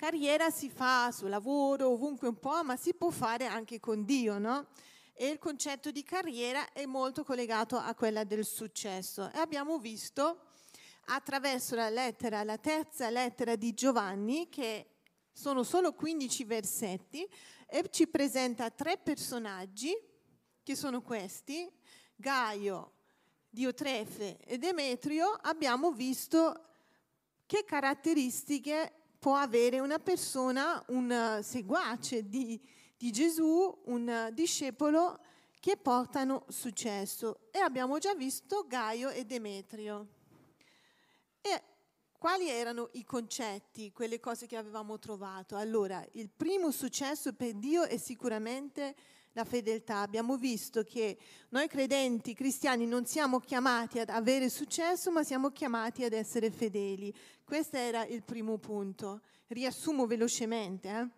Carriera si fa sul lavoro, ovunque un po', ma si può fare anche con Dio, no? E il concetto di carriera è molto collegato a quella del successo. E abbiamo visto attraverso la lettera, la terza lettera di Giovanni, che sono solo 15 versetti, e ci presenta tre personaggi, che sono questi, Gaio, Diotrefe e Demetrio, abbiamo visto che caratteristiche può avere una persona, un seguace di, di Gesù, un discepolo che portano successo. E abbiamo già visto Gaio e Demetrio. E quali erano i concetti, quelle cose che avevamo trovato? Allora, il primo successo per Dio è sicuramente la fedeltà. Abbiamo visto che noi credenti cristiani non siamo chiamati ad avere successo, ma siamo chiamati ad essere fedeli. Questo era il primo punto. Riassumo velocemente. Eh?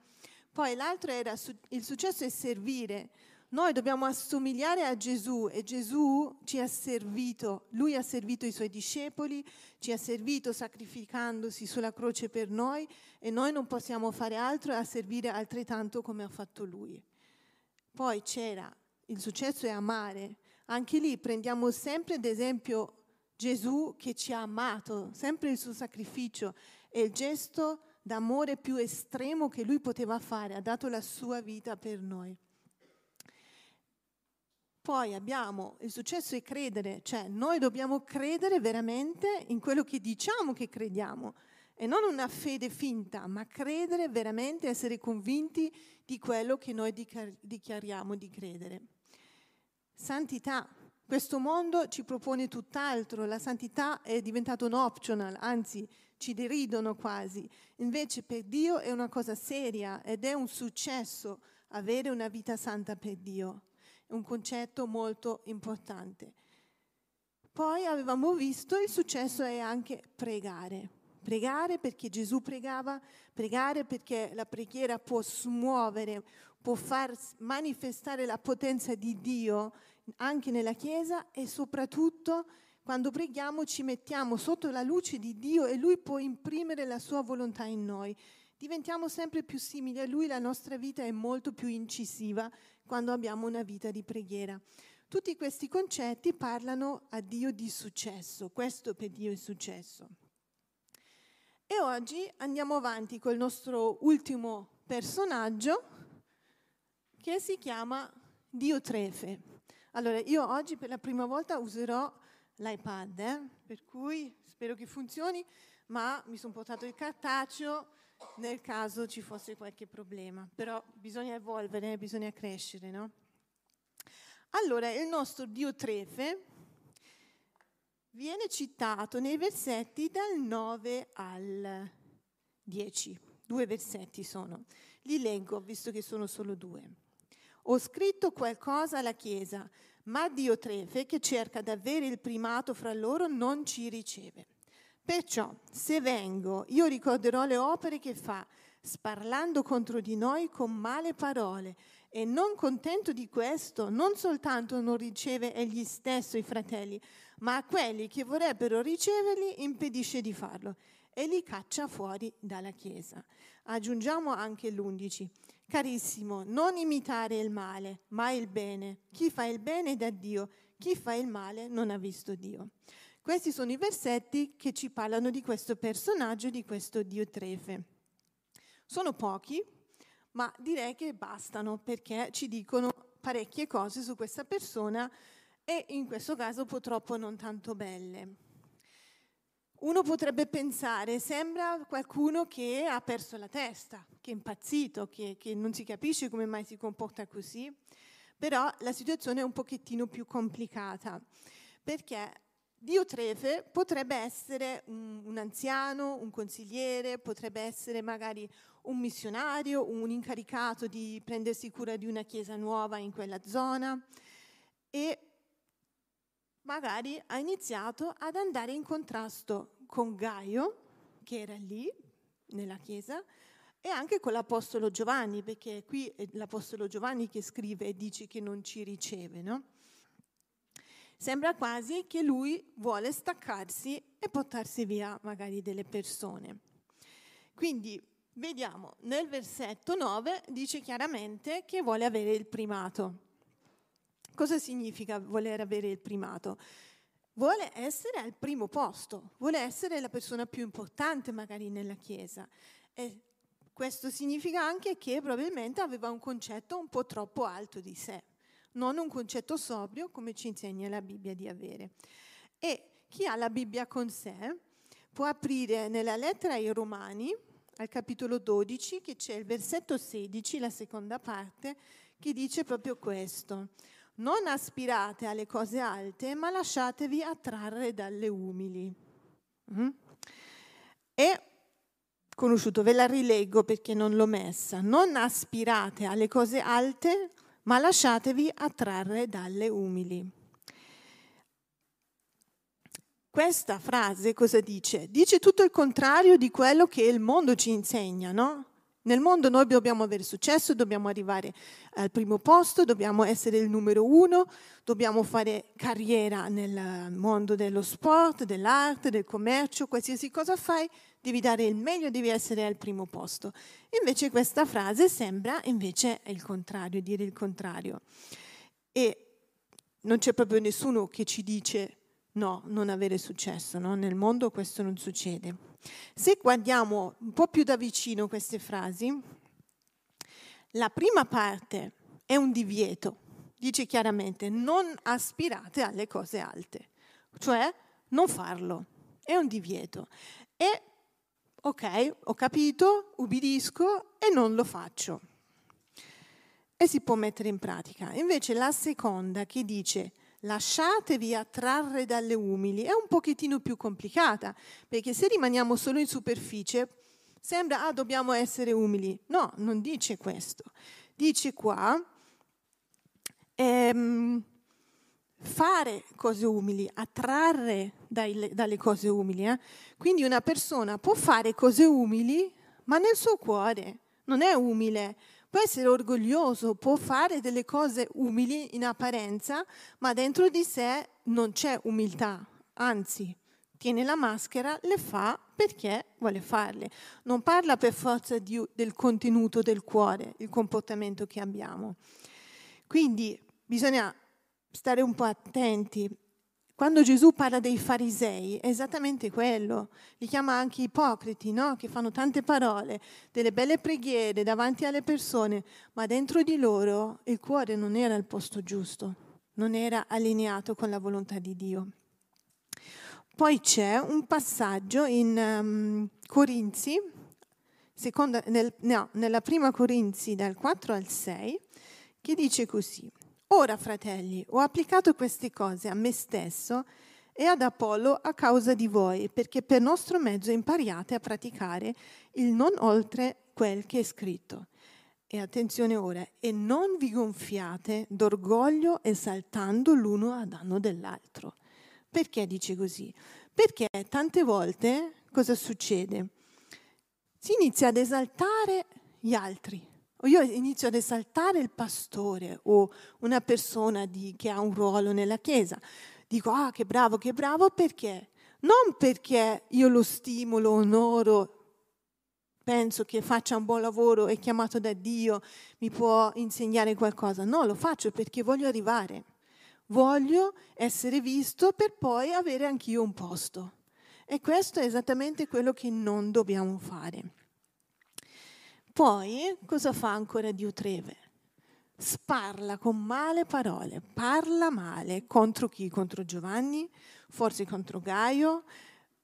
Poi l'altro era il successo è servire. Noi dobbiamo assomigliare a Gesù e Gesù ci ha servito, lui ha servito i suoi discepoli, ci ha servito sacrificandosi sulla croce per noi e noi non possiamo fare altro a servire altrettanto come ha fatto lui. Poi c'era il successo è amare. Anche lì prendiamo sempre ad esempio Gesù che ci ha amato, sempre il suo sacrificio e il gesto d'amore più estremo che lui poteva fare, ha dato la sua vita per noi. Poi abbiamo il successo è credere, cioè noi dobbiamo credere veramente in quello che diciamo che crediamo e non una fede finta, ma credere veramente, essere convinti di quello che noi dichiariamo di credere. Santità. Questo mondo ci propone tutt'altro, la santità è diventata un optional, anzi ci deridono quasi. Invece per Dio è una cosa seria ed è un successo avere una vita santa per Dio. È un concetto molto importante. Poi avevamo visto il successo è anche pregare. Pregare perché Gesù pregava, pregare perché la preghiera può smuovere, può far manifestare la potenza di Dio anche nella Chiesa e soprattutto quando preghiamo ci mettiamo sotto la luce di Dio e Lui può imprimere la sua volontà in noi. Diventiamo sempre più simili a Lui, la nostra vita è molto più incisiva quando abbiamo una vita di preghiera. Tutti questi concetti parlano a Dio di successo, questo per Dio è successo. E oggi andiamo avanti col nostro ultimo personaggio che si chiama Diotrefe. Allora, io oggi per la prima volta userò l'iPad, eh? per cui spero che funzioni, ma mi sono portato il cartaceo nel caso ci fosse qualche problema. Però bisogna evolvere, bisogna crescere, no? Allora, il nostro Diotrefe viene citato nei versetti dal 9 al 10. Due versetti sono. Li leggo, visto che sono solo due. Ho scritto qualcosa alla Chiesa, ma Diotrefe, che cerca di il primato fra loro, non ci riceve. Perciò, se vengo, io ricorderò le opere che fa, sparlando contro di noi con male parole, e non contento di questo, non soltanto non riceve egli stesso i fratelli, ma a quelli che vorrebbero riceverli impedisce di farlo e li caccia fuori dalla Chiesa. Aggiungiamo anche l'undici. Carissimo, non imitare il male, ma il bene. Chi fa il bene è da Dio, chi fa il male non ha visto Dio. Questi sono i versetti che ci parlano di questo personaggio, di questo Dio Trefe. Sono pochi, ma direi che bastano perché ci dicono parecchie cose su questa persona e in questo caso purtroppo non tanto belle. Uno potrebbe pensare, sembra qualcuno che ha perso la testa, che è impazzito, che, che non si capisce come mai si comporta così, però la situazione è un pochettino più complicata, perché Dio Trefe potrebbe essere un, un, anziano, un consigliere, potrebbe essere magari un missionario, un incaricato di prendersi cura di una chiesa nuova in quella zona e magari ha iniziato ad andare in contrasto con Gaio, che era lì nella chiesa, e anche con l'Apostolo Giovanni, perché qui è l'Apostolo Giovanni che scrive e dice che non ci riceve, no? Sembra quasi che lui vuole staccarsi e portarsi via magari delle persone. Quindi vediamo nel versetto 9 dice chiaramente che vuole avere il primato. Cosa significa voler avere il primato? Vuole essere al primo posto, vuole essere la persona più importante magari nella Chiesa. E questo significa anche che probabilmente aveva un concetto un po' troppo alto di sé, non un concetto sobrio come ci insegna la Bibbia di avere. E chi ha la Bibbia con sé può aprire nella lettera ai Romani, al capitolo 12, che c'è il versetto 16, la seconda parte, che dice proprio questo. Non aspirate alle cose alte, ma lasciatevi attrarre dalle umili. Mm? E conosciuto, ve la rileggo perché non l'ho messa. Non aspirate alle cose alte, ma lasciatevi attrarre dalle umili. Questa frase cosa dice? Dice tutto il contrario di quello che il mondo ci insegna, no? Nel mondo noi dobbiamo avere successo, dobbiamo arrivare al primo posto, dobbiamo essere il numero uno, dobbiamo fare carriera nel mondo dello sport, dell'arte, del commercio, qualsiasi cosa fai, devi dare il meglio, devi essere al primo posto. Invece questa frase sembra invece il contrario, dire il contrario. E non c'è proprio nessuno che ci dice no, non avere successo, no? nel mondo questo non succede. Se guardiamo un po' più da vicino queste frasi, la prima parte è un divieto, dice chiaramente non aspirate alle cose alte, cioè non farlo, è un divieto. E ok, ho capito, ubbidisco e non lo faccio. E si può mettere in pratica. Invece la seconda che dice lasciatevi attrarre dalle umili, è un pochettino più complicata, perché se rimaniamo solo in superficie, sembra, ah, dobbiamo essere umili. No, non dice questo. Dice qua, ehm, fare cose umili, attrarre dai, dalle cose umili. Eh? Quindi una persona può fare cose umili, ma nel suo cuore non è umile, può essere orgoglioso, può fare delle cose umili in apparenza, ma dentro di sé non c'è umiltà, anzi tiene la maschera, le fa perché vuole farle. Non parla per forza di, del contenuto del cuore, il comportamento che abbiamo. Quindi bisogna stare un po' attenti quando Gesù parla dei farisei è esattamente quello, li chiama anche ipocriti, no? che fanno tante parole, delle belle preghiere davanti alle persone, ma dentro di loro il cuore non era al posto giusto, non era allineato con la volontà di Dio. Poi c'è un passaggio in um, Corinzi, seconda, nel, no, nella prima Corinzi dal 4 al 6, che dice così. Ora, fratelli, ho applicato queste cose a me stesso e ad Apollo a causa di voi, perché per nostro mezzo impariate a praticare il non oltre quel che è scritto. E attenzione ora, e non vi gonfiate d'orgoglio esaltando l'uno a danno dell'altro. Perché dice così? Perché tante volte cosa succede? Si inizia ad esaltare gli altri, o io inizio ad esaltare il pastore o una persona di, che ha un ruolo nella Chiesa. Dico, ah, che bravo, che bravo, perché? Non perché io lo stimolo, onoro, penso che faccia un buon lavoro, è chiamato da Dio, mi può insegnare qualcosa. No, lo faccio perché voglio arrivare. Voglio essere visto per poi avere anch'io un posto. E questo è esattamente quello che non dobbiamo fare. Poi cosa fa ancora Diutreve? Sparla con male parole, parla male contro chi? Contro Giovanni, forse contro Gaio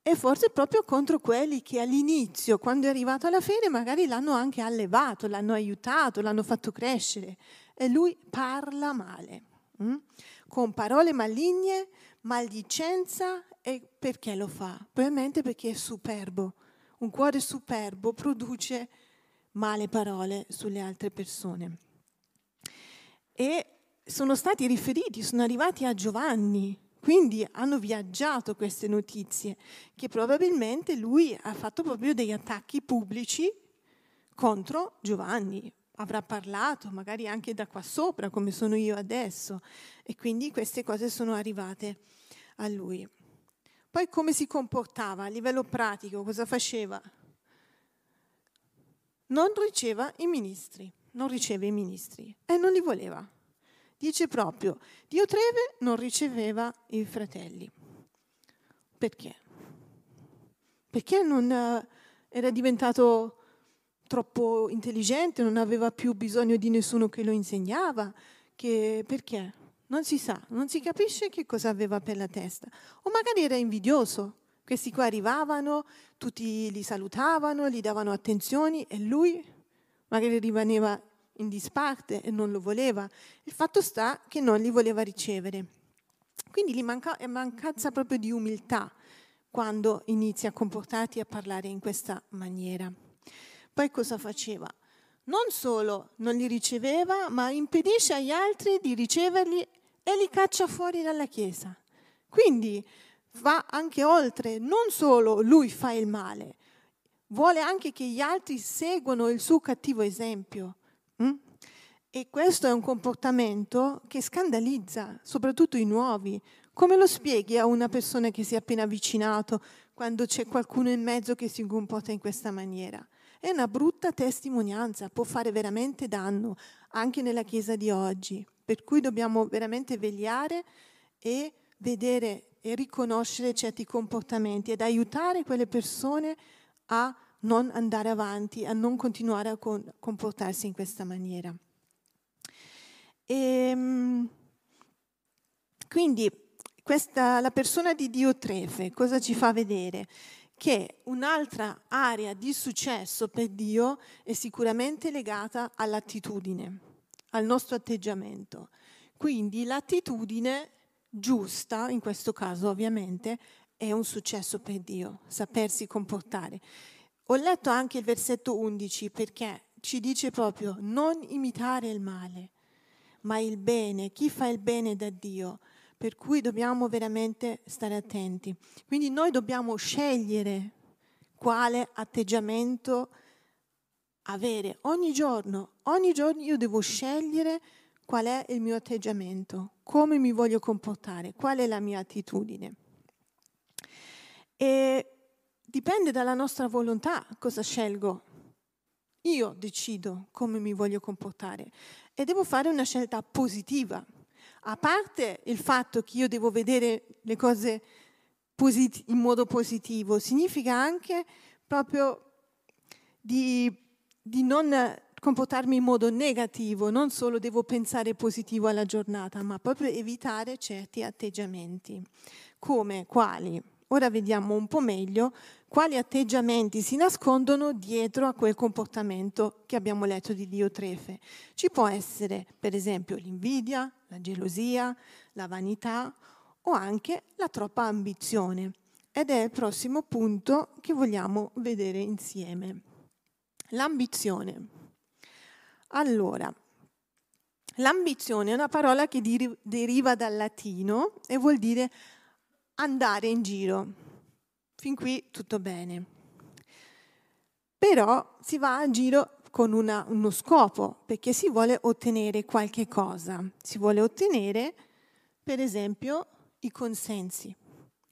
e forse proprio contro quelli che all'inizio, quando è arrivato alla fede, magari l'hanno anche allevato, l'hanno aiutato, l'hanno fatto crescere. E lui parla male, hm? con parole maligne, maldicenza e perché lo fa? Probabilmente perché è superbo. Un cuore superbo produce male parole sulle altre persone. E sono stati riferiti, sono arrivati a Giovanni, quindi hanno viaggiato queste notizie, che probabilmente lui ha fatto proprio degli attacchi pubblici contro Giovanni. Avrà parlato magari anche da qua sopra, come sono io adesso, e quindi queste cose sono arrivate a lui. Poi come si comportava a livello pratico, cosa faceva? Non riceva i ministri, non riceve i ministri e non li voleva. Dice proprio, Dio Treve non riceveva i fratelli. Perché? Perché non eh, era diventato troppo intelligente, non aveva più bisogno di nessuno che lo insegnava? Che, perché? Non si sa, non si capisce che cosa aveva per la testa. O magari era invidioso. Questi qua arrivavano, tutti li salutavano, gli davano attenzioni e lui magari rimaneva in disparte e non lo voleva. Il fatto sta che non li voleva ricevere. Quindi gli manca, è mancanza proprio di umiltà quando inizia a comportarti e a parlare in questa maniera. Poi cosa faceva? Non solo non li riceveva, ma impedisce agli altri di riceverli e li caccia fuori dalla Chiesa. Quindi va anche oltre, non solo lui fa il male, vuole anche che gli altri seguano il suo cattivo esempio. Mm? E questo è un comportamento che scandalizza, soprattutto i nuovi. Come lo spieghi a una persona che si è appena avvicinato quando c'è qualcuno in mezzo che si comporta in questa maniera? È una brutta testimonianza, può fare veramente danno anche nella Chiesa di oggi. Per cui dobbiamo veramente vegliare e vedere e riconoscere certi comportamenti ed aiutare quelle persone a non andare avanti, a non continuare a comportarsi in questa maniera. E, ehm, quindi questa, la persona di Dio Trefe cosa ci fa vedere? Che un'altra area di successo per Dio è sicuramente legata all'attitudine, al nostro atteggiamento. Quindi l'attitudine giusta, in questo caso ovviamente, è un successo per Dio, sapersi comportare. Ho letto anche il versetto 11 perché ci dice proprio non imitare il male, ma il bene, chi fa il bene da Dio, per cui dobbiamo veramente stare attenti. Quindi noi dobbiamo scegliere quale atteggiamento avere ogni giorno. Ogni giorno io devo scegliere qual è il mio atteggiamento, come mi voglio comportare, qual è la mia attitudine. E dipende dalla nostra volontà cosa scelgo. Io decido come mi voglio comportare e devo fare una scelta positiva. A parte il fatto che io devo vedere le cose posit- in modo positivo, significa anche proprio di, di non comportarmi in modo negativo, non solo devo pensare positivo alla giornata, ma proprio evitare certi atteggiamenti. Come? Quali? Ora vediamo un po' meglio quali atteggiamenti si nascondono dietro a quel comportamento che abbiamo letto di Dio Trefe. Ci può essere, per esempio, l'invidia, la gelosia, la vanità o anche la troppa ambizione. Ed è il prossimo punto che vogliamo vedere insieme. L'ambizione. Allora, l'ambizione è una parola che deriva dal latino e vuol dire andare in giro. Fin qui tutto bene. Però si va a giro con una, uno scopo, perché si vuole ottenere qualche cosa. Si vuole ottenere, per esempio, i consensi.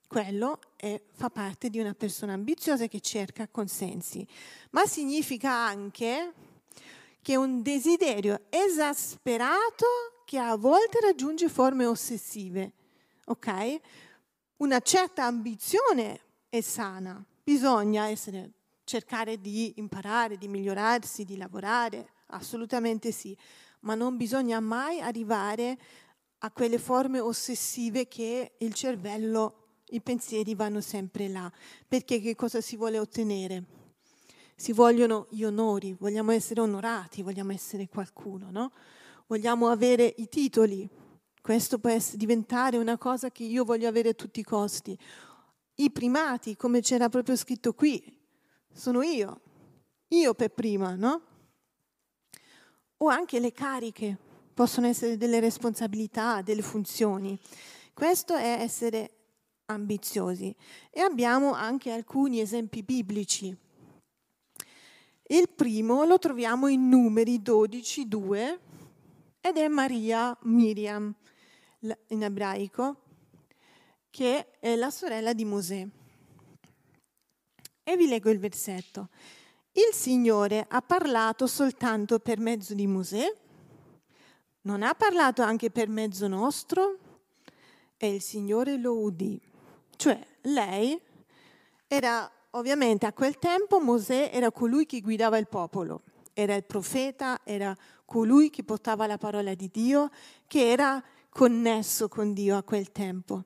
Quello è, fa parte di una persona ambiziosa che cerca consensi. Ma significa anche che è un desiderio esasperato che a volte raggiunge forme ossessive. Ok? Una certa ambizione è sana, bisogna essere, cercare di imparare, di migliorarsi, di lavorare, assolutamente sì, ma non bisogna mai arrivare a quelle forme ossessive che il cervello, i pensieri vanno sempre là, perché che cosa si vuole ottenere? Si vogliono gli onori, vogliamo essere onorati, vogliamo essere qualcuno, no? Vogliamo avere i titoli. Questo può essere, diventare una cosa che io voglio avere a tutti i costi. I primati, come c'era proprio scritto qui, sono io, io per prima, no? O anche le cariche, possono essere delle responsabilità, delle funzioni. Questo è essere ambiziosi. E abbiamo anche alcuni esempi biblici il primo lo troviamo in Numeri 12, 2 ed è Maria Miriam in ebraico, che è la sorella di Mosè. E vi leggo il versetto. il Signore ha parlato soltanto per mezzo di Mosè? Non ha parlato anche per mezzo nostro? E il Signore lo udì. Cioè, lei era, ovviamente a quel tempo Mosè era colui che guidava il popolo, era il profeta, era colui che portava la parola di Dio, che era connesso con Dio a quel tempo.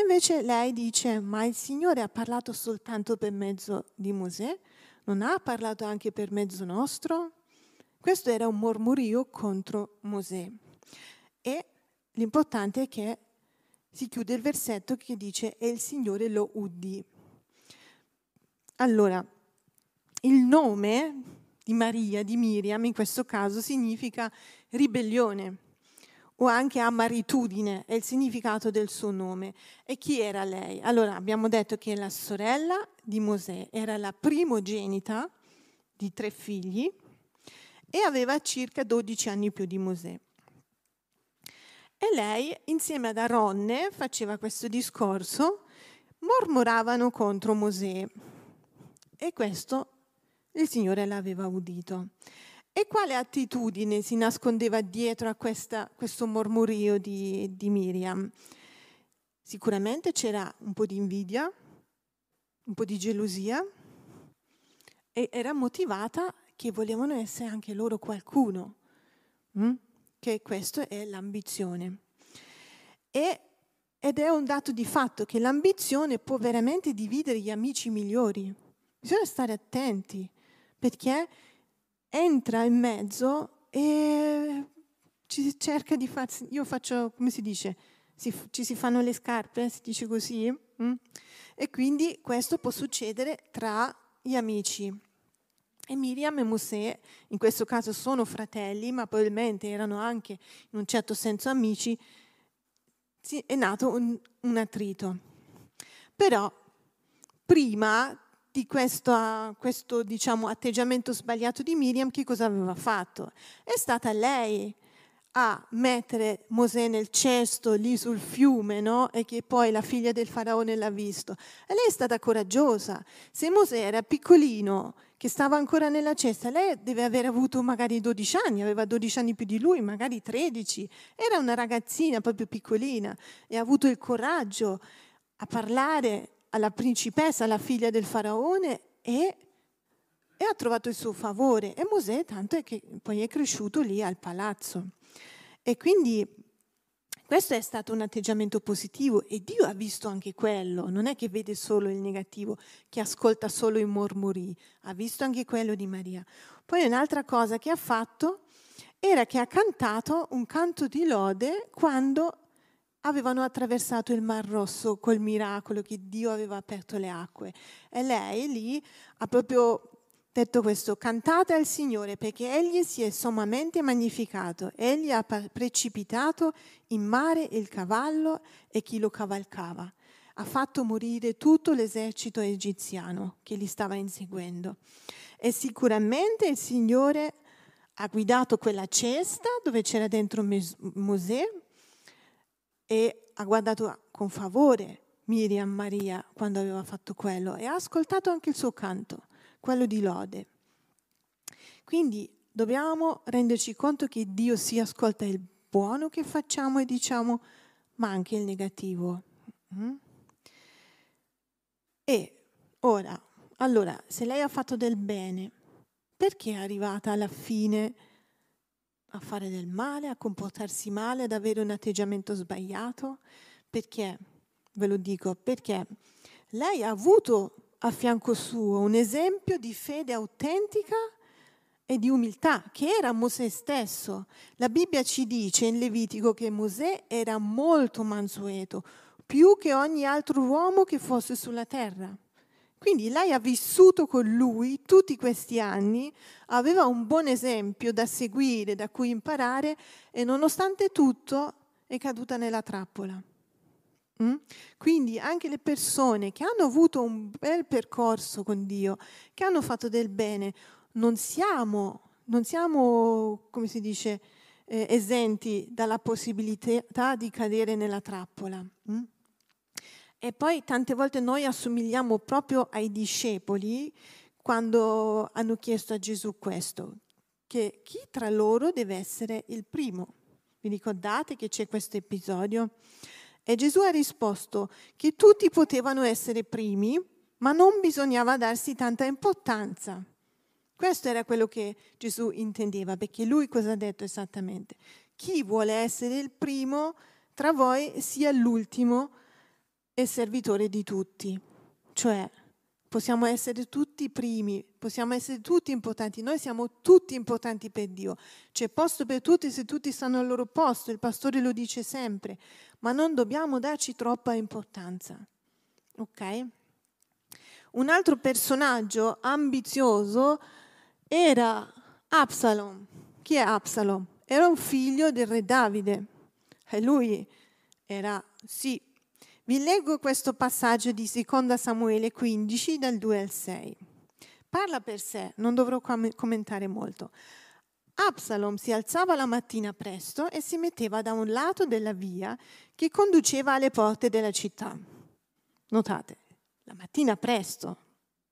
Invece lei dice, ma il Signore ha parlato soltanto per mezzo di Mosè? non ha parlato anche per mezzo nostro? Questo era un mormorio contro Mosè. E l'importante è che si chiude il versetto che dice e il Signore lo udì. Allora, il nome di Maria, di Miriam, in questo caso significa ribellione o anche amaritudine, è il significato del suo nome. E chi era lei? Allora abbiamo detto che la sorella di Mosè era la primogenita di tre figli e aveva circa 12 anni più di Mosè. E lei, insieme ad Aronne, faceva questo discorso, mormoravano contro Mosè. E questo il Signore l'aveva udito. E quale attitudine si nascondeva dietro a questa, questo mormorio di, di Miriam? Sicuramente c'era un po' di invidia, un po' di gelosia e era motivata che volevano essere anche loro qualcuno, hm? che questo è l'ambizione. E, ed è un dato di fatto che l'ambizione può veramente dividere gli amici migliori. Bisogna stare attenti perché entra in mezzo e ci cerca di farsi, io faccio, come si dice, si, ci si fanno le scarpe, si dice così, mm? e quindi questo può succedere tra gli amici. E Miriam e Mosè, in questo caso sono fratelli, ma probabilmente erano anche in un certo senso amici, è nato un, un attrito. Però prima di questo, questo diciamo, atteggiamento sbagliato di Miriam, che cosa aveva fatto? È stata lei a mettere Mosè nel cesto lì sul fiume, no? E che poi la figlia del faraone l'ha visto. E lei è stata coraggiosa. Se Mosè era piccolino, che stava ancora nella cesta, lei deve aver avuto magari 12 anni, aveva 12 anni più di lui, magari 13. Era una ragazzina proprio piccolina e ha avuto il coraggio a parlare alla principessa, alla figlia del faraone e, e ha trovato il suo favore. E Mosè tanto è che poi è cresciuto lì al palazzo. E quindi questo è stato un atteggiamento positivo e Dio ha visto anche quello, non è che vede solo il negativo, che ascolta solo i mormori, ha visto anche quello di Maria. Poi un'altra cosa che ha fatto era che ha cantato un canto di lode quando avevano attraversato il Mar Rosso col miracolo che Dio aveva aperto le acque. E lei lì ha proprio detto questo, cantate al Signore perché Egli si è sommamente magnificato, Egli ha precipitato in mare il cavallo e chi lo cavalcava. Ha fatto morire tutto l'esercito egiziano che li stava inseguendo. E sicuramente il Signore ha guidato quella cesta dove c'era dentro Mosè, e ha guardato con favore Miriam Maria quando aveva fatto quello e ha ascoltato anche il suo canto, quello di lode. Quindi dobbiamo renderci conto che Dio si ascolta il buono che facciamo e diciamo, ma anche il negativo. Mm? E ora, allora, se lei ha fatto del bene, perché è arrivata alla fine a fare del male, a comportarsi male, ad avere un atteggiamento sbagliato? Perché? Ve lo dico, perché lei ha avuto a fianco suo un esempio di fede autentica e di umiltà, che era Mosè stesso. La Bibbia ci dice in Levitico che Mosè era molto mansueto, più che ogni altro uomo che fosse sulla terra. Quindi lei ha vissuto con lui tutti questi anni, aveva un buon esempio da seguire, da cui imparare e nonostante tutto è caduta nella trappola. Mm? Quindi anche le persone che hanno avuto un bel percorso con Dio, che hanno fatto del bene, non siamo, non siamo come si dice, eh, esenti dalla possibilità di cadere nella trappola. Mm? E poi tante volte noi assomigliamo proprio ai discepoli quando hanno chiesto a Gesù questo, che chi tra loro deve essere il primo. Vi ricordate che c'è questo episodio? E Gesù ha risposto che tutti potevano essere primi, ma non bisognava darsi tanta importanza. Questo era quello che Gesù intendeva, perché lui cosa ha detto esattamente? Chi vuole essere il primo tra voi sia l'ultimo e servitore di tutti. Cioè, possiamo essere tutti primi, possiamo essere tutti importanti, noi siamo tutti importanti per Dio, c'è posto per tutti se tutti stanno al loro posto, il pastore lo dice sempre, ma non dobbiamo darci troppa importanza. Ok? Un altro personaggio ambizioso era Absalom. Chi è Absalom? Era un figlio del re Davide e lui era, sì, vi leggo questo passaggio di 2 Samuele 15 dal 2 al 6. Parla per sé, non dovrò com- commentare molto. Absalom si alzava la mattina presto e si metteva da un lato della via che conduceva alle porte della città. Notate, la mattina presto.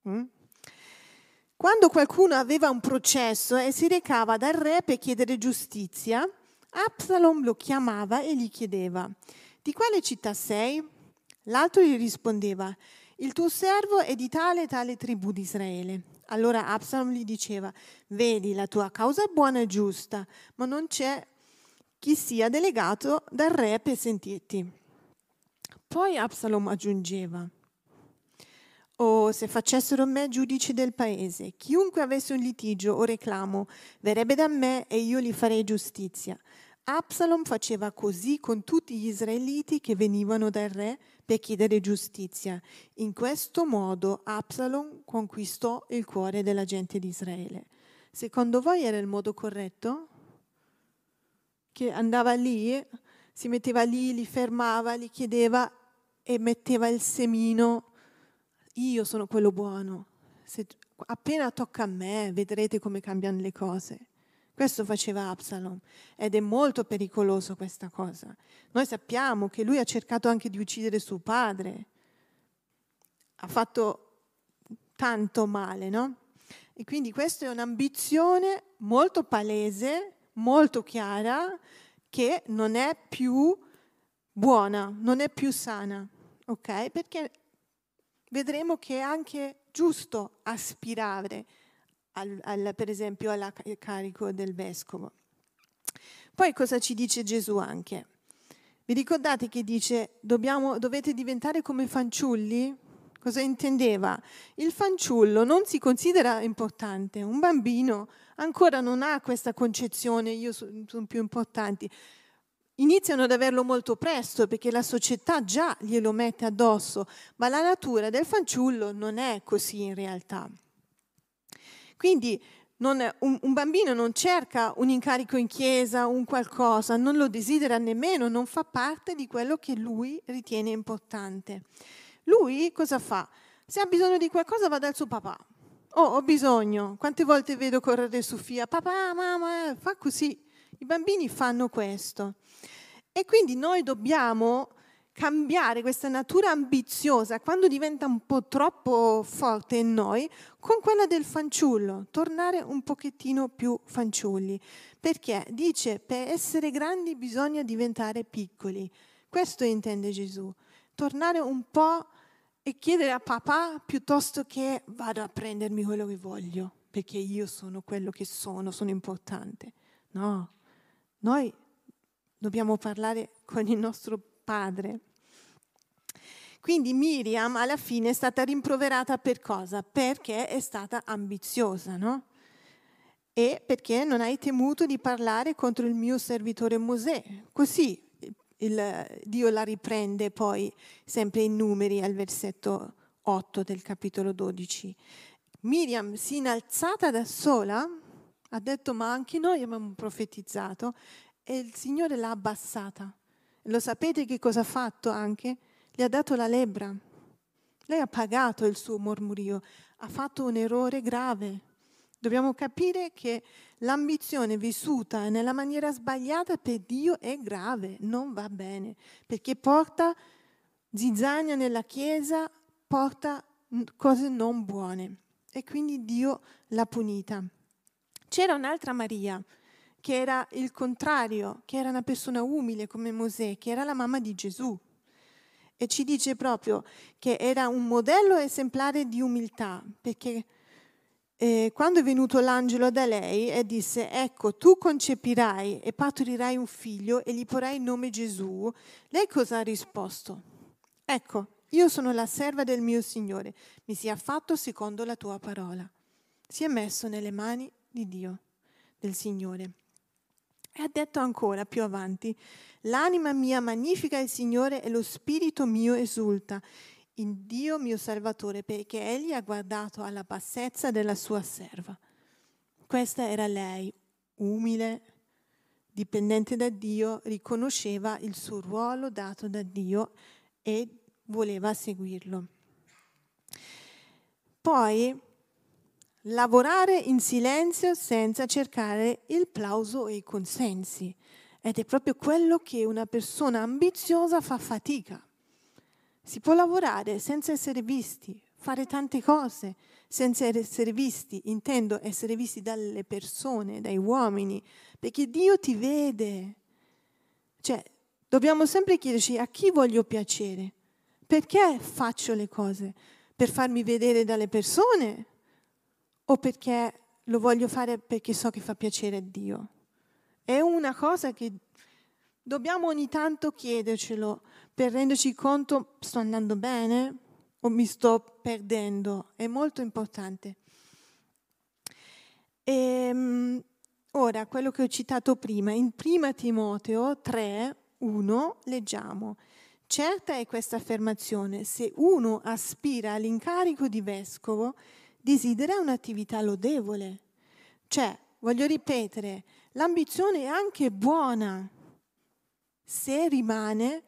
Hm? Quando qualcuno aveva un processo e si recava dal re per chiedere giustizia, Absalom lo chiamava e gli chiedeva, di quale città sei? L'altro gli rispondeva, il tuo servo è di tale e tale tribù di Israele. Allora Absalom gli diceva, vedi, la tua causa è buona e giusta, ma non c'è chi sia delegato dal re per sentirti. Poi Absalom aggiungeva, o se facessero me giudice del paese, chiunque avesse un litigio o reclamo verrebbe da me e io gli farei giustizia. Absalom faceva così con tutti gli israeliti che venivano dal re per chiedere giustizia. In questo modo Absalom conquistò il cuore della gente di Israele. Secondo voi era il modo corretto? Che andava lì, si metteva lì, li fermava, li chiedeva e metteva il semino. Io sono quello buono. Se appena tocca a me, vedrete come cambiano le cose. Questo faceva Absalom ed è molto pericoloso questa cosa. Noi sappiamo che lui ha cercato anche di uccidere suo padre, ha fatto tanto male, no? E quindi questa è un'ambizione molto palese, molto chiara, che non è più buona, non è più sana, ok? Perché vedremo che è anche giusto aspirare al, al, per esempio al carico del vescovo. Poi cosa ci dice Gesù anche? Vi ricordate che dice dobbiamo, dovete diventare come fanciulli? Cosa intendeva? Il fanciullo non si considera importante, un bambino ancora non ha questa concezione, io sono son più importante. Iniziano ad averlo molto presto perché la società già glielo mette addosso, ma la natura del fanciullo non è così in realtà. Quindi non, un, un, bambino non cerca un incarico in chiesa, un qualcosa, non lo desidera nemmeno, non fa parte di quello che lui ritiene importante. Lui cosa fa? Se ha bisogno di qualcosa va dal suo papà. Oh, ho bisogno. Quante volte vedo correre Sofia, papà, mamma, fa così. I bambini fanno questo. E quindi noi dobbiamo cambiare questa natura ambiziosa quando diventa un po' troppo forte in noi con quella del fanciullo, tornare un pochettino più fanciulli. Perché dice per essere grandi bisogna diventare piccoli. Questo intende Gesù. Tornare un po' e chiedere a papà piuttosto che vado a prendermi quello che voglio, perché io sono quello che sono, sono importante. No, noi dobbiamo parlare con il nostro padre. Quindi Miriam alla fine è stata rimproverata per cosa? Perché è stata ambiziosa, no? E perché non hai temuto di parlare contro il mio servitore Mosè. Così il, Dio la riprende poi sempre in numeri al versetto 8 del capitolo 12. Miriam si è innalzata da sola, ha detto ma anche noi abbiamo profetizzato e il Signore l'ha abbassata. Lo sapete che cosa ha fatto anche? Gli ha dato la lebbra. Lei ha pagato il suo mormurio, ha fatto un errore grave. Dobbiamo capire che l'ambizione vissuta nella maniera sbagliata per Dio è grave, non va bene, perché porta zizzania nella Chiesa, porta cose non buone. e quindi Dio l'ha punita. C'era un'altra Maria che era il contrario, che era una persona umile come Mosè, che era la mamma di Gesù. E ci dice proprio che era un modello esemplare di umiltà, perché eh, quando è venuto l'angelo da lei e disse, ecco, tu concepirai e partorirai un figlio e gli porrai il nome Gesù, lei cosa ha risposto? Ecco, io sono la serva del mio Signore, mi sia fatto secondo la tua parola. Si è messo nelle mani di Dio, del Signore. E ha detto ancora più avanti, l'anima mia magnifica il Signore e lo spirito mio esulta in Dio mio Salvatore, perché egli ha guardato alla bassezza della sua serva. Questa era lei, umile, dipendente da Dio, riconosceva il suo ruolo dato da Dio e voleva seguirlo. Poi lavorare in silenzio senza cercare il plauso e i consensi. Ed è proprio quello che una persona ambiziosa fa fatica. Si può lavorare senza essere visti, fare tante cose senza essere visti, intendo essere visti dalle persone, dai uomini, perché Dio ti vede. Cioè, dobbiamo sempre chiederci a chi voglio piacere, perché faccio le cose, per farmi vedere dalle persone o perché lo voglio fare perché so che fa piacere a Dio. È una cosa che dobbiamo ogni tanto chiedercelo per renderci conto sto andando bene o mi sto perdendo. È molto importante. E, ehm, ora, quello che ho citato prima, in 1 Timoteo 3, 1, leggiamo. Certa è questa affermazione, se uno aspira all'incarico di vescovo, desidera un'attività lodevole. Cioè, voglio ripetere, l'ambizione è anche buona se rimane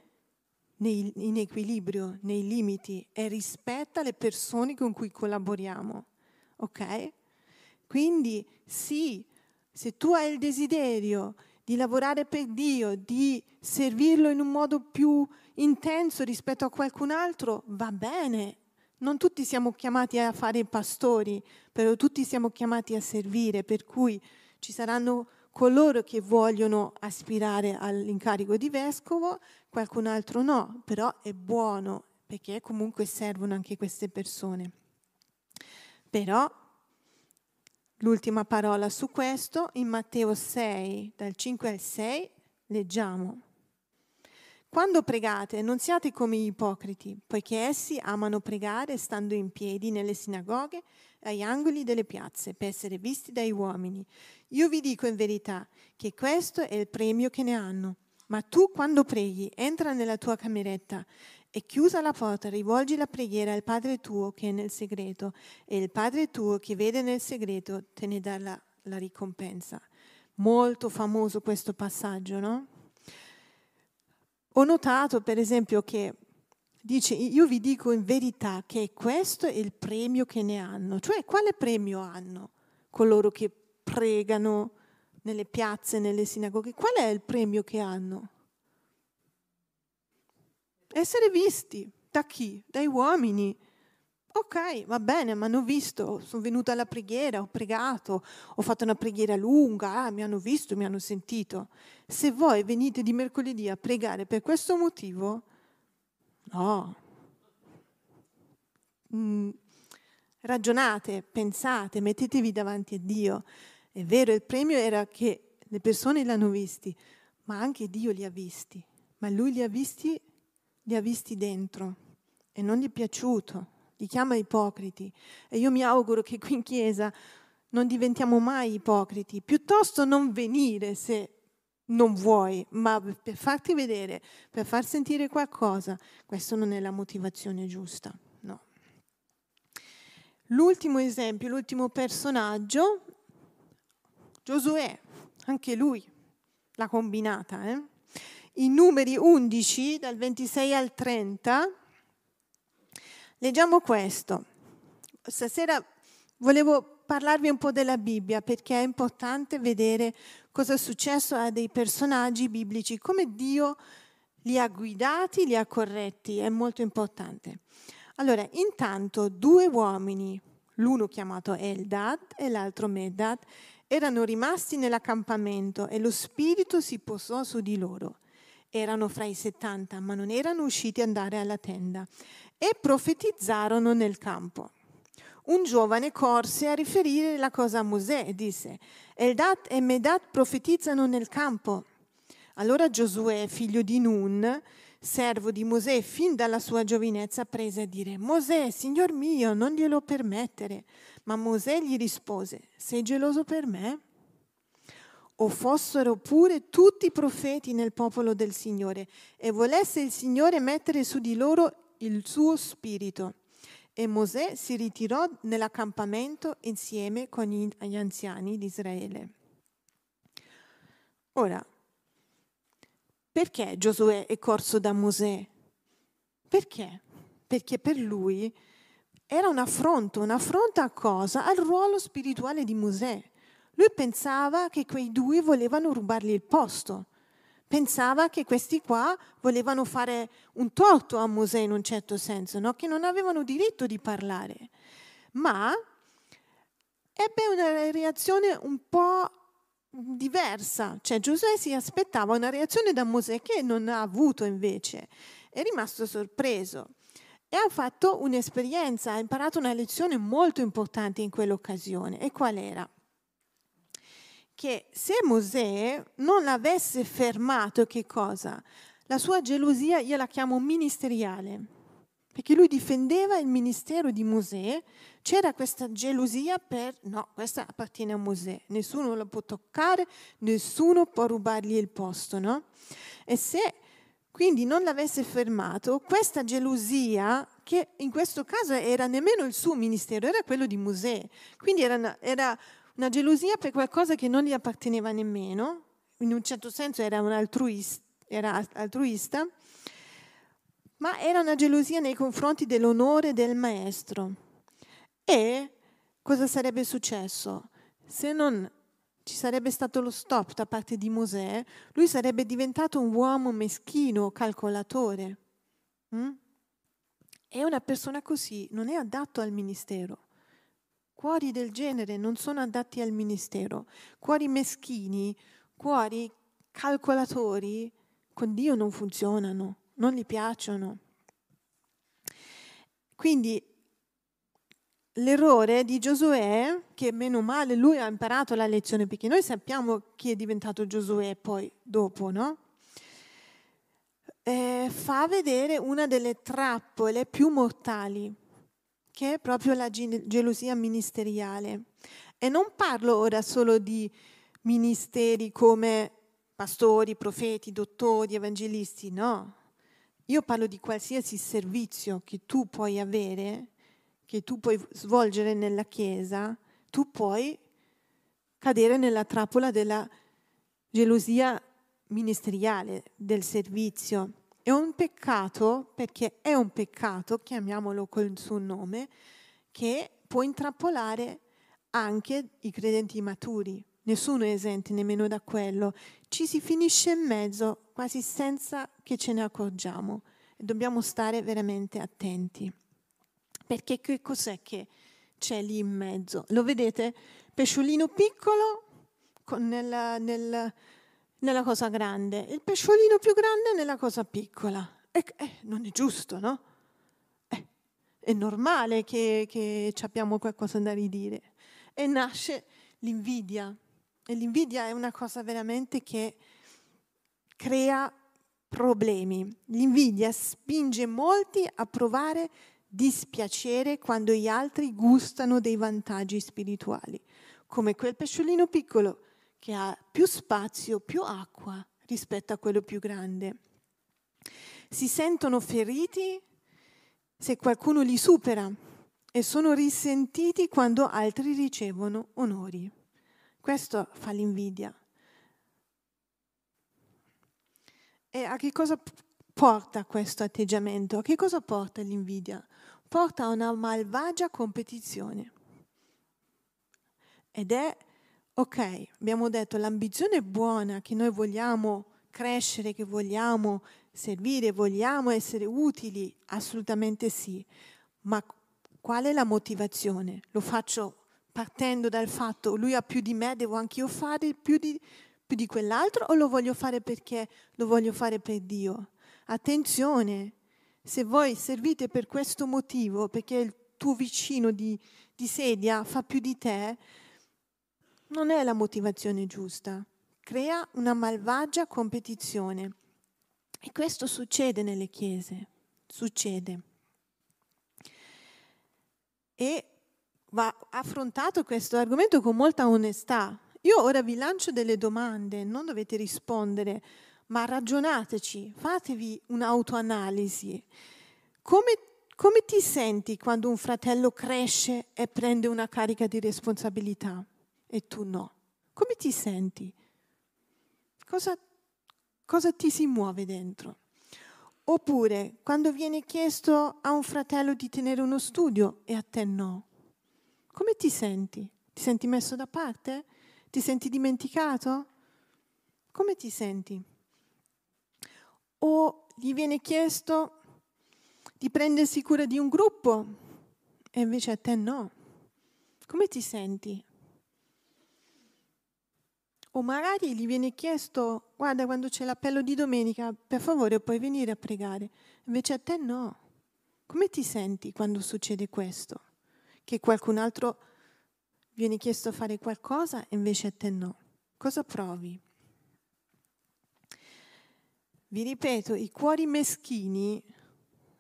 in equilibrio, nei limiti e rispetta le persone con cui collaboriamo. Ok? Quindi sì, se tu hai il desiderio di lavorare per Dio, di servirlo in un modo più intenso rispetto a qualcun altro, va bene, non tutti siamo chiamati a fare pastori, però tutti siamo chiamati a servire, per cui ci saranno coloro che vogliono aspirare all'incarico di vescovo, qualcun altro no, però è buono perché comunque servono anche queste persone. Però l'ultima parola su questo, in Matteo 6, dal 5 al 6, leggiamo. Quando pregate, non siate come gli ipocriti, poiché essi amano pregare stando in piedi nelle sinagoghe e agli angoli delle piazze per essere visti dai uomini. Io vi dico in verità che questo è il premio che ne hanno. Ma tu quando preghi, entra nella tua cameretta e chiusa la porta, rivolgi la preghiera al Padre tuo che è nel segreto e il Padre tuo che vede nel segreto te ne dà la, la ricompensa. Molto famoso questo passaggio, no? Ho notato, per esempio, che dice, io vi dico in verità che questo è il premio che ne hanno. Cioè, quale premio hanno coloro che pregano nelle piazze, nelle sinagoghe? Qual è il premio che hanno? Essere visti. Da chi? Dai uomini. Ok, va bene, mi hanno visto, sono venuta alla preghiera, ho pregato, ho fatto una preghiera lunga, ah, mi hanno visto, mi hanno sentito. Se voi venite di mercoledì a pregare per questo motivo, no. Mm, ragionate, pensate, mettetevi davanti a Dio. È vero, il premio era che le persone l'hanno visti, ma anche Dio li ha visti. Ma lui li ha visti, li ha visti dentro e non gli è piaciuto li chiama ipocriti e io mi auguro che qui in chiesa non diventiamo mai ipocriti, piuttosto non venire se non vuoi, ma per farti vedere, per far sentire qualcosa, questa non è la motivazione giusta, no. L'ultimo esempio, l'ultimo personaggio, Giosuè, anche lui l'ha combinata. Eh? In numeri 11, dal 26 al 30, Leggiamo questo. Stasera volevo parlarvi un po' della Bibbia perché è importante vedere cosa è successo a dei personaggi biblici, come Dio li ha guidati, li ha corretti, è molto importante. Allora, intanto due uomini l'uno chiamato Eldad e l'altro Medad, erano rimasti nell'accampamento e lo spirito si posò su di loro. Erano fra i settanta, ma non erano usciti ad andare alla tenda e profetizzarono nel campo. Un giovane corse a riferire la cosa a Mosè e disse, Eldad e Medad profetizzano nel campo. Allora Giosuè, figlio di Nun, servo di Mosè fin dalla sua giovinezza, prese a dire, Mosè, signor mio, non glielo permettere. Ma Mosè gli rispose, sei geloso per me? O fossero pure tutti profeti nel popolo del Signore e volesse il Signore mettere su di loro il suo spirito. E Mosè si ritirò nell'accampamento insieme con gli anziani di Israele. Ora, perché Giosuè è corso da Mosè? Perché? Perché per lui era un affronto, un affronto a cosa? Al ruolo spirituale di Mosè. Lui pensava che quei due volevano rubargli il posto. Pensava che questi qua volevano fare un torto a Mosè in un certo senso, no? che non avevano diritto di parlare. Ma ebbe una reazione un po' diversa, cioè Giosuè si aspettava una reazione da Mosè che non ha avuto invece, è rimasto sorpreso e ha fatto un'esperienza, ha imparato una lezione molto importante in quell'occasione. E qual era? Che se Mosè non l'avesse fermato, che cosa? La sua gelosia io la chiamo ministeriale, perché lui difendeva il ministero di Mosè, c'era questa gelosia per no, questa appartiene a Mosè, nessuno lo può toccare, nessuno può rubargli il posto, no? E se quindi non l'avesse fermato, questa gelosia, che in questo caso era nemmeno il suo ministero, era quello di Mosè, quindi era una, era una gelosia per qualcosa che non gli apparteneva nemmeno, in un certo senso era un altruista, era altruista ma era una gelosia nei confronti dell'onore del maestro. E cosa sarebbe successo? Se non ci sarebbe stato lo stop da parte di Mosè, lui sarebbe diventato un uomo meschino, calcolatore. Mm? E una persona così non è adatto al ministero. Cuori del genere non sono adatti al ministero. Cuori meschini, cuori calcolatori, con Dio non funzionano non gli piacciono. Quindi l'errore di Giosuè, che meno male lui ha imparato la lezione, perché noi sappiamo chi è diventato Giosuè poi dopo, no? Eh, fa vedere una delle trappole più mortali, che è proprio la gelosia ministeriale. E non parlo ora solo di ministeri come pastori, profeti, dottori, evangelisti, no. Io parlo di qualsiasi servizio che tu puoi avere, che tu puoi svolgere nella Chiesa, tu puoi cadere nella trappola della gelosia ministeriale del servizio. È un peccato, perché è un peccato, chiamiamolo col suo nome, che può intrappolare anche i credenti maturi. Nessuno è esente nemmeno da quello. Ci si finisce in mezzo quasi senza che ce ne accorgiamo dobbiamo stare veramente attenti. Perché che cos'è che c'è lì in mezzo? Lo vedete? Pesciolino piccolo nella, nel, nella cosa grande, il pesciolino più grande nella cosa piccola. E, eh, non è giusto, no? Eh, è normale che, che abbiamo qualcosa da ridire. E nasce l'invidia. E l'invidia è una cosa veramente che crea problemi. L'invidia spinge molti a provare dispiacere quando gli altri gustano dei vantaggi spirituali, come quel pesciolino piccolo che ha più spazio, più acqua rispetto a quello più grande. Si sentono feriti se qualcuno li supera e sono risentiti quando altri ricevono onori. Questo fa l'invidia. E a che cosa porta questo atteggiamento? A che cosa porta l'invidia? Porta a una malvagia competizione. Ed è, ok, abbiamo detto, l'ambizione buona che noi vogliamo crescere, che vogliamo servire, vogliamo essere utili, assolutamente sì, ma qual è la motivazione? Lo faccio partendo dal fatto lui ha più di me, devo anch'io fare più di, più di quell'altro o lo voglio fare perché lo voglio fare per Dio? Attenzione, se voi servite per questo motivo, perché il tuo vicino di, di sedia fa più di te, non è la motivazione giusta. Crea una malvagia competizione. E questo succede nelle chiese, succede. E va affrontato questo argomento con molta onestà. Io ora vi lancio delle domande, non dovete rispondere, ma ragionateci, fatevi un'autoanalisi. Come, come ti senti quando un fratello cresce e prende una carica di responsabilità e tu no? Come ti senti? Cosa, cosa ti si muove dentro? Oppure quando viene chiesto a un fratello di tenere uno studio e a te no, come ti senti? Ti senti messo da parte? Ti senti dimenticato? Come ti senti? O gli viene chiesto di prendersi cura di un gruppo e invece a te no. Come ti senti? O magari gli viene chiesto, guarda quando c'è l'appello di domenica, per favore puoi venire a pregare. Invece a te no. Come ti senti quando succede questo? Che qualcun altro viene chiesto a fare qualcosa e invece a te no. Cosa provi? Vi ripeto, i cuori meschini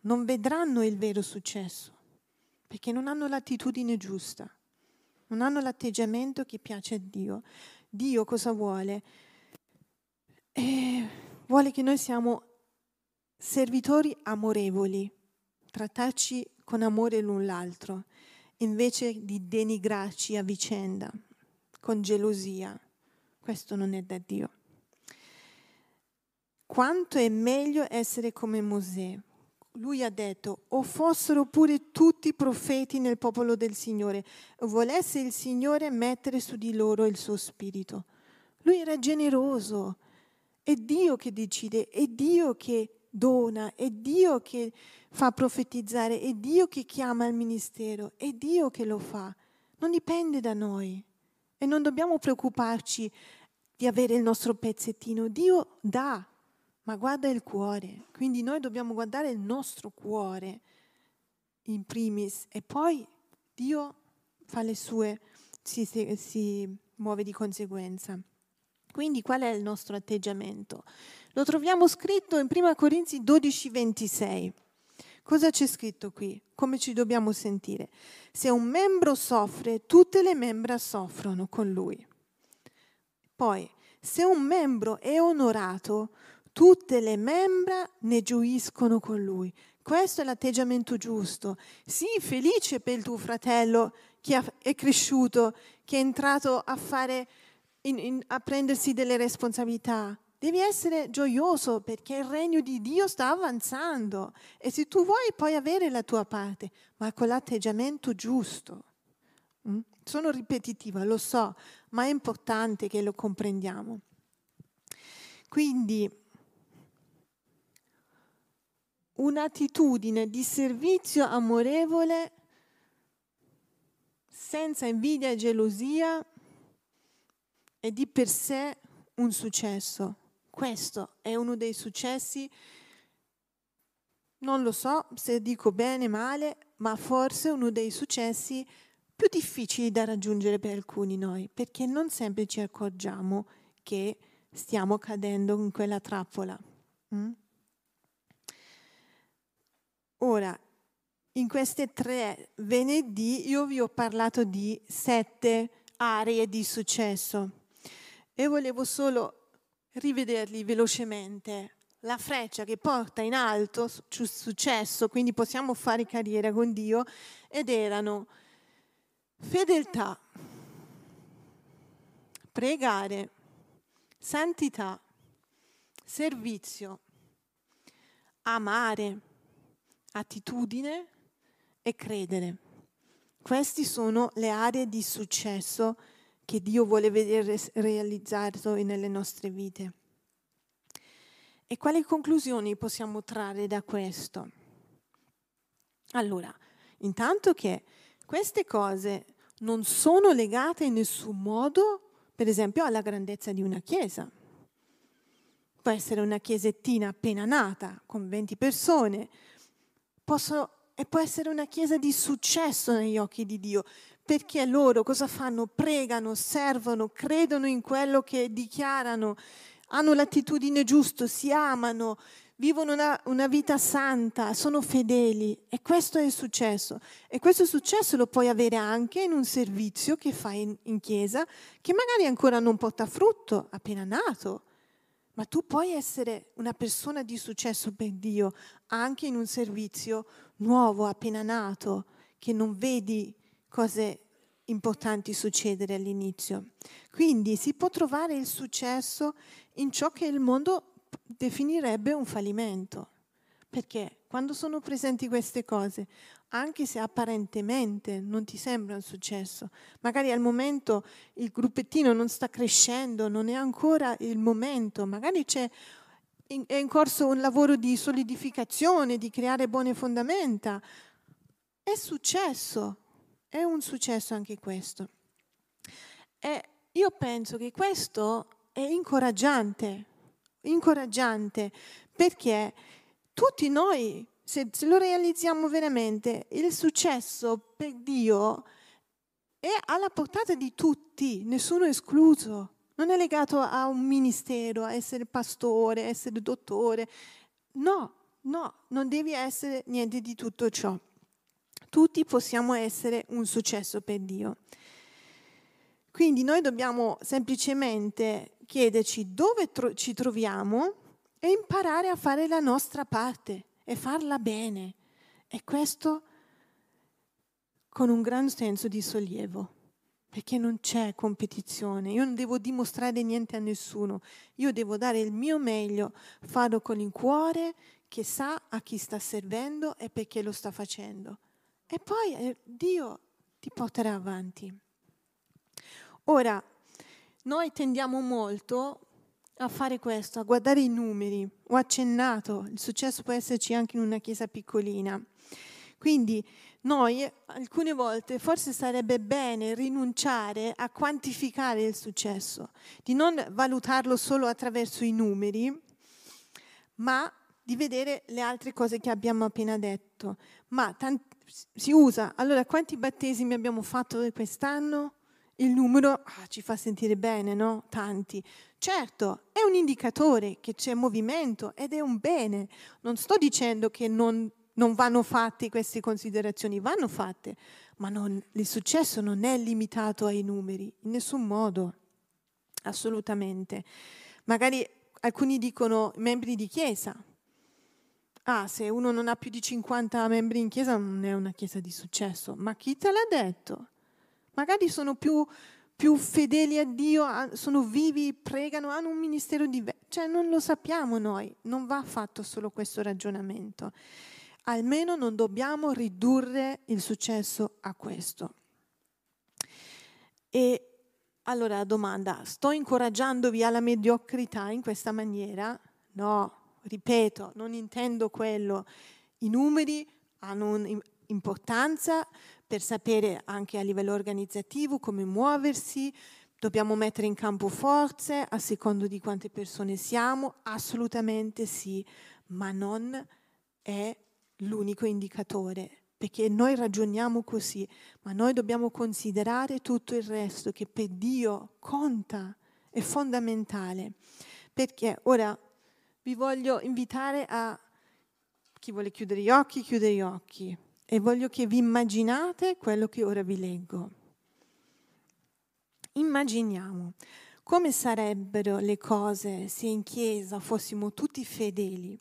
non vedranno il vero successo perché non hanno l'attitudine giusta, non hanno l'atteggiamento che piace a Dio. Dio cosa vuole? Eh, vuole che noi siamo servitori amorevoli, trattarci con amore l'un l'altro, invece di denigrarci a vicenda, con gelosia. Questo non è da Dio. Quanto è meglio essere come Mosè. Lui ha detto, o fossero pure tutti profeti nel popolo del Signore, volesse il Signore mettere su di loro il suo spirito. Lui era generoso, è Dio che decide, è Dio che dona, è Dio che fa profetizzare, è Dio che chiama al ministero, è Dio che lo fa. Non dipende da noi e non dobbiamo preoccuparci di avere il nostro pezzettino. Dio dà, ma guarda il cuore. Quindi noi dobbiamo guardare il nostro cuore in primis e poi Dio fa le sue, si, si, muove di conseguenza. Quindi qual è il nostro atteggiamento? Lo troviamo scritto in 1 Corinzi 12, 26. Cosa c'è scritto qui? Come ci dobbiamo sentire? Se un membro soffre, tutte le membra soffrono con lui. Poi, se un membro è onorato, tutte le membra ne gioiscono con lui. Questo è l'atteggiamento giusto. Sii felice per il tuo fratello che è cresciuto, che è entrato a, fare, in, in, a prendersi delle responsabilità. Devi essere gioioso perché il regno di Dio sta avanzando e se tu vuoi puoi avere la tua parte, ma con l'atteggiamento giusto. Mm? Sono ripetitiva, lo so, ma è importante che lo comprendiamo. Quindi un'attitudine di servizio amorevole senza invidia e gelosia è di per sé un successo. Questo è uno dei successi, non lo so se dico bene o male, ma forse uno dei successi più difficili da raggiungere per alcuni noi, perché non sempre ci accorgiamo che stiamo cadendo in quella trappola. Mm? Ora, in queste tre venerdì io vi ho parlato di sette aree di successo e volevo solo rivederli velocemente. La freccia che porta in alto successo, quindi possiamo fare carriera con Dio, ed erano fedeltà, pregare, santità, servizio, amare, attitudine e credere. Queste sono le aree di successo che Dio vuole vedere realizzato nelle nostre vite. E quali conclusioni possiamo trarre da questo? Allora, Intanto che queste cose non sono legate in nessun modo, per esempio, alla grandezza di una chiesa. Può essere una chiesettina appena nata, con 20 persone, Posso, e può essere una chiesa di successo negli occhi di Dio, perché loro cosa fanno? Pregano, servono, credono in quello che dichiarano, hanno l'attitudine giusta, si amano, vivono una, una, vita santa, sono fedeli e questo è il successo. E questo successo lo puoi avere anche in un servizio che fai in, in chiesa, che magari ancora non porta frutto, appena nato, ma tu puoi essere una persona di successo per Dio anche in un servizio nuovo, appena nato, che non vedi cose importanti succedere all'inizio. Quindi si può trovare il successo in ciò che il mondo definirebbe un fallimento. Perché quando sono presenti queste cose, anche se apparentemente non ti sembra un successo, magari al momento il gruppettino non sta crescendo, non è ancora il momento, magari in, è in corso un lavoro di solidificazione, di creare buone fondamenta. È successo, è un successo anche questo. E io penso che questo è incoraggiante, incoraggiante perché tutti noi, se, se lo realizziamo veramente, il successo per Dio è alla portata di tutti, nessuno escluso. Non è legato a un ministero, a essere pastore, a essere dottore. No, no, non devi essere niente di tutto ciò. Tutti possiamo essere un successo per Dio. Quindi noi dobbiamo semplicemente chiederci dove tro- ci troviamo e imparare a fare la nostra parte e farla bene. E questo con un gran senso di sollievo perché non c'è competizione, io non devo dimostrare niente a nessuno, io devo dare il mio meglio, farlo con il cuore che sa a chi sta servendo e perché lo sta facendo. E poi eh, Dio ti porterà avanti. Ora, noi tendiamo molto a fare questo, a guardare i numeri. Ho accennato, il successo può esserci anche in una chiesa piccolina. Quindi noi alcune volte forse sarebbe bene rinunciare a quantificare il successo, di non valutarlo solo attraverso i numeri, ma di vedere le altre cose che abbiamo appena detto. Ma tant- si usa, allora quanti battesimi abbiamo fatto quest'anno? Il numero ah, ci fa sentire bene, no? Tanti. Certo, è un indicatore che c'è movimento ed è un bene. Non sto dicendo che non non vanno fatte queste considerazioni, vanno fatte, ma non, il successo non è limitato ai numeri, in nessun modo, assolutamente. Magari alcuni dicono membri di chiesa. Ah, se uno non ha più di 50 membri in chiesa non è una chiesa di successo, ma chi te l'ha detto? Magari sono più, più fedeli a Dio, sono vivi, pregano, hanno un ministero diverso, cioè non lo sappiamo noi, non va fatto solo questo ragionamento almeno non dobbiamo ridurre il successo a questo. E allora la domanda, sto incoraggiandovi alla mediocrità in questa maniera? No, ripeto, non intendo quello. I numeri hanno un'importanza per sapere anche a livello organizzativo come muoversi, dobbiamo mettere in campo forze a secondo di quante persone siamo, assolutamente sì, ma non è l'unico indicatore, perché noi ragioniamo così, ma noi dobbiamo considerare tutto il resto che per Dio conta, è fondamentale. Perché ora vi voglio invitare a chi vuole chiudere gli occhi, chiudere gli occhi e voglio che vi immaginate quello che ora vi leggo. Immaginiamo come sarebbero le cose se in chiesa fossimo tutti fedeli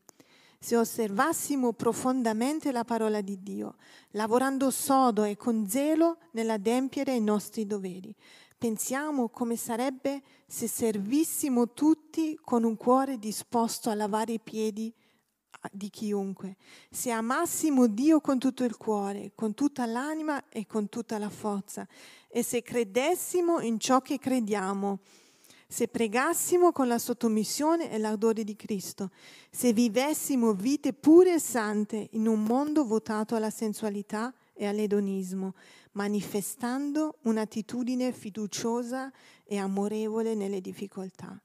se osservassimo profondamente la parola di Dio, lavorando sodo e con zelo nell'adempiere i nostri doveri. Pensiamo come sarebbe se servissimo tutti con un cuore disposto a lavare i piedi di chiunque, se amassimo Dio con tutto il cuore, con tutta l'anima e con tutta la forza, e se credessimo in ciò che crediamo se pregassimo con la sottomissione e l'ardore di Cristo, se vivessimo vite pure e sante in un mondo votato alla sensualità e all'edonismo, manifestando un'attitudine fiduciosa e amorevole nelle difficoltà.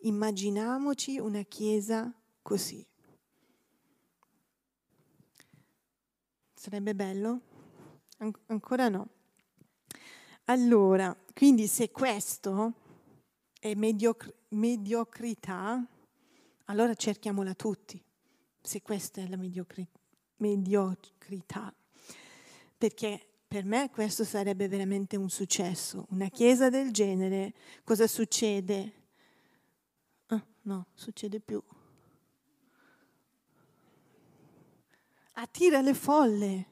Immaginiamoci una Chiesa così. Sarebbe bello? An- ancora no. Allora, quindi se questo è mediocr- mediocrità, allora cerchiamola tutti, se questa è la mediocri- mediocrità. Perché per me questo sarebbe veramente un successo. Una chiesa del genere, cosa succede? Ah, no, succede più. Attira le folle.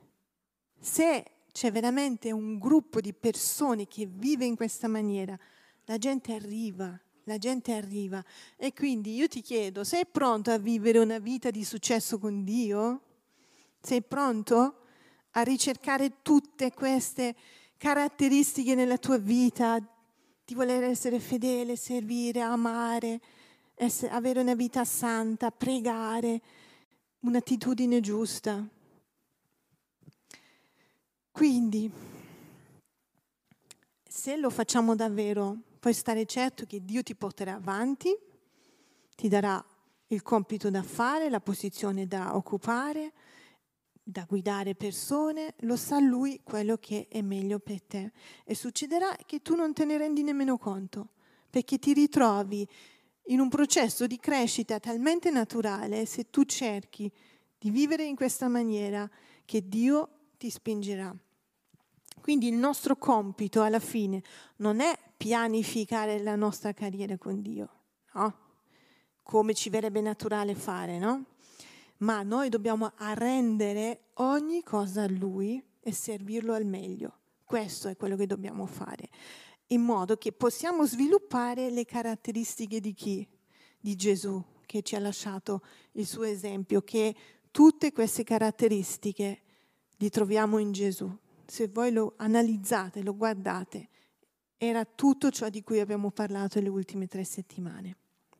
Se c'è veramente un gruppo di persone che vive in questa maniera, la gente arriva, la gente arriva. E quindi io ti chiedo, sei pronto a vivere una vita di successo con Dio? Sei pronto a ricercare tutte queste caratteristiche nella tua vita, di voler essere fedele, servire, amare, essere, avere una vita santa, pregare, un'attitudine giusta? Quindi, se lo facciamo davvero, puoi stare certo che Dio ti porterà avanti, ti darà il compito da fare, la posizione da occupare, da guidare persone, lo sa Lui quello che è meglio per te. E succederà che tu non te ne rendi nemmeno conto, perché ti ritrovi in un processo di crescita talmente naturale se tu cerchi di vivere in questa maniera che Dio ti spingerà. Quindi il nostro compito alla fine non è pianificare la nostra carriera con Dio, no? Come ci verrebbe naturale fare, no? Ma noi dobbiamo arrendere ogni cosa a Lui e servirlo al meglio. Questo è quello che dobbiamo fare, in modo che possiamo sviluppare le caratteristiche di chi? Di Gesù, che ci ha lasciato il suo esempio, che tutte queste caratteristiche li troviamo in Gesù se voi lo analizzate, lo guardate, era tutto ciò di cui abbiamo parlato le ultime tre settimane.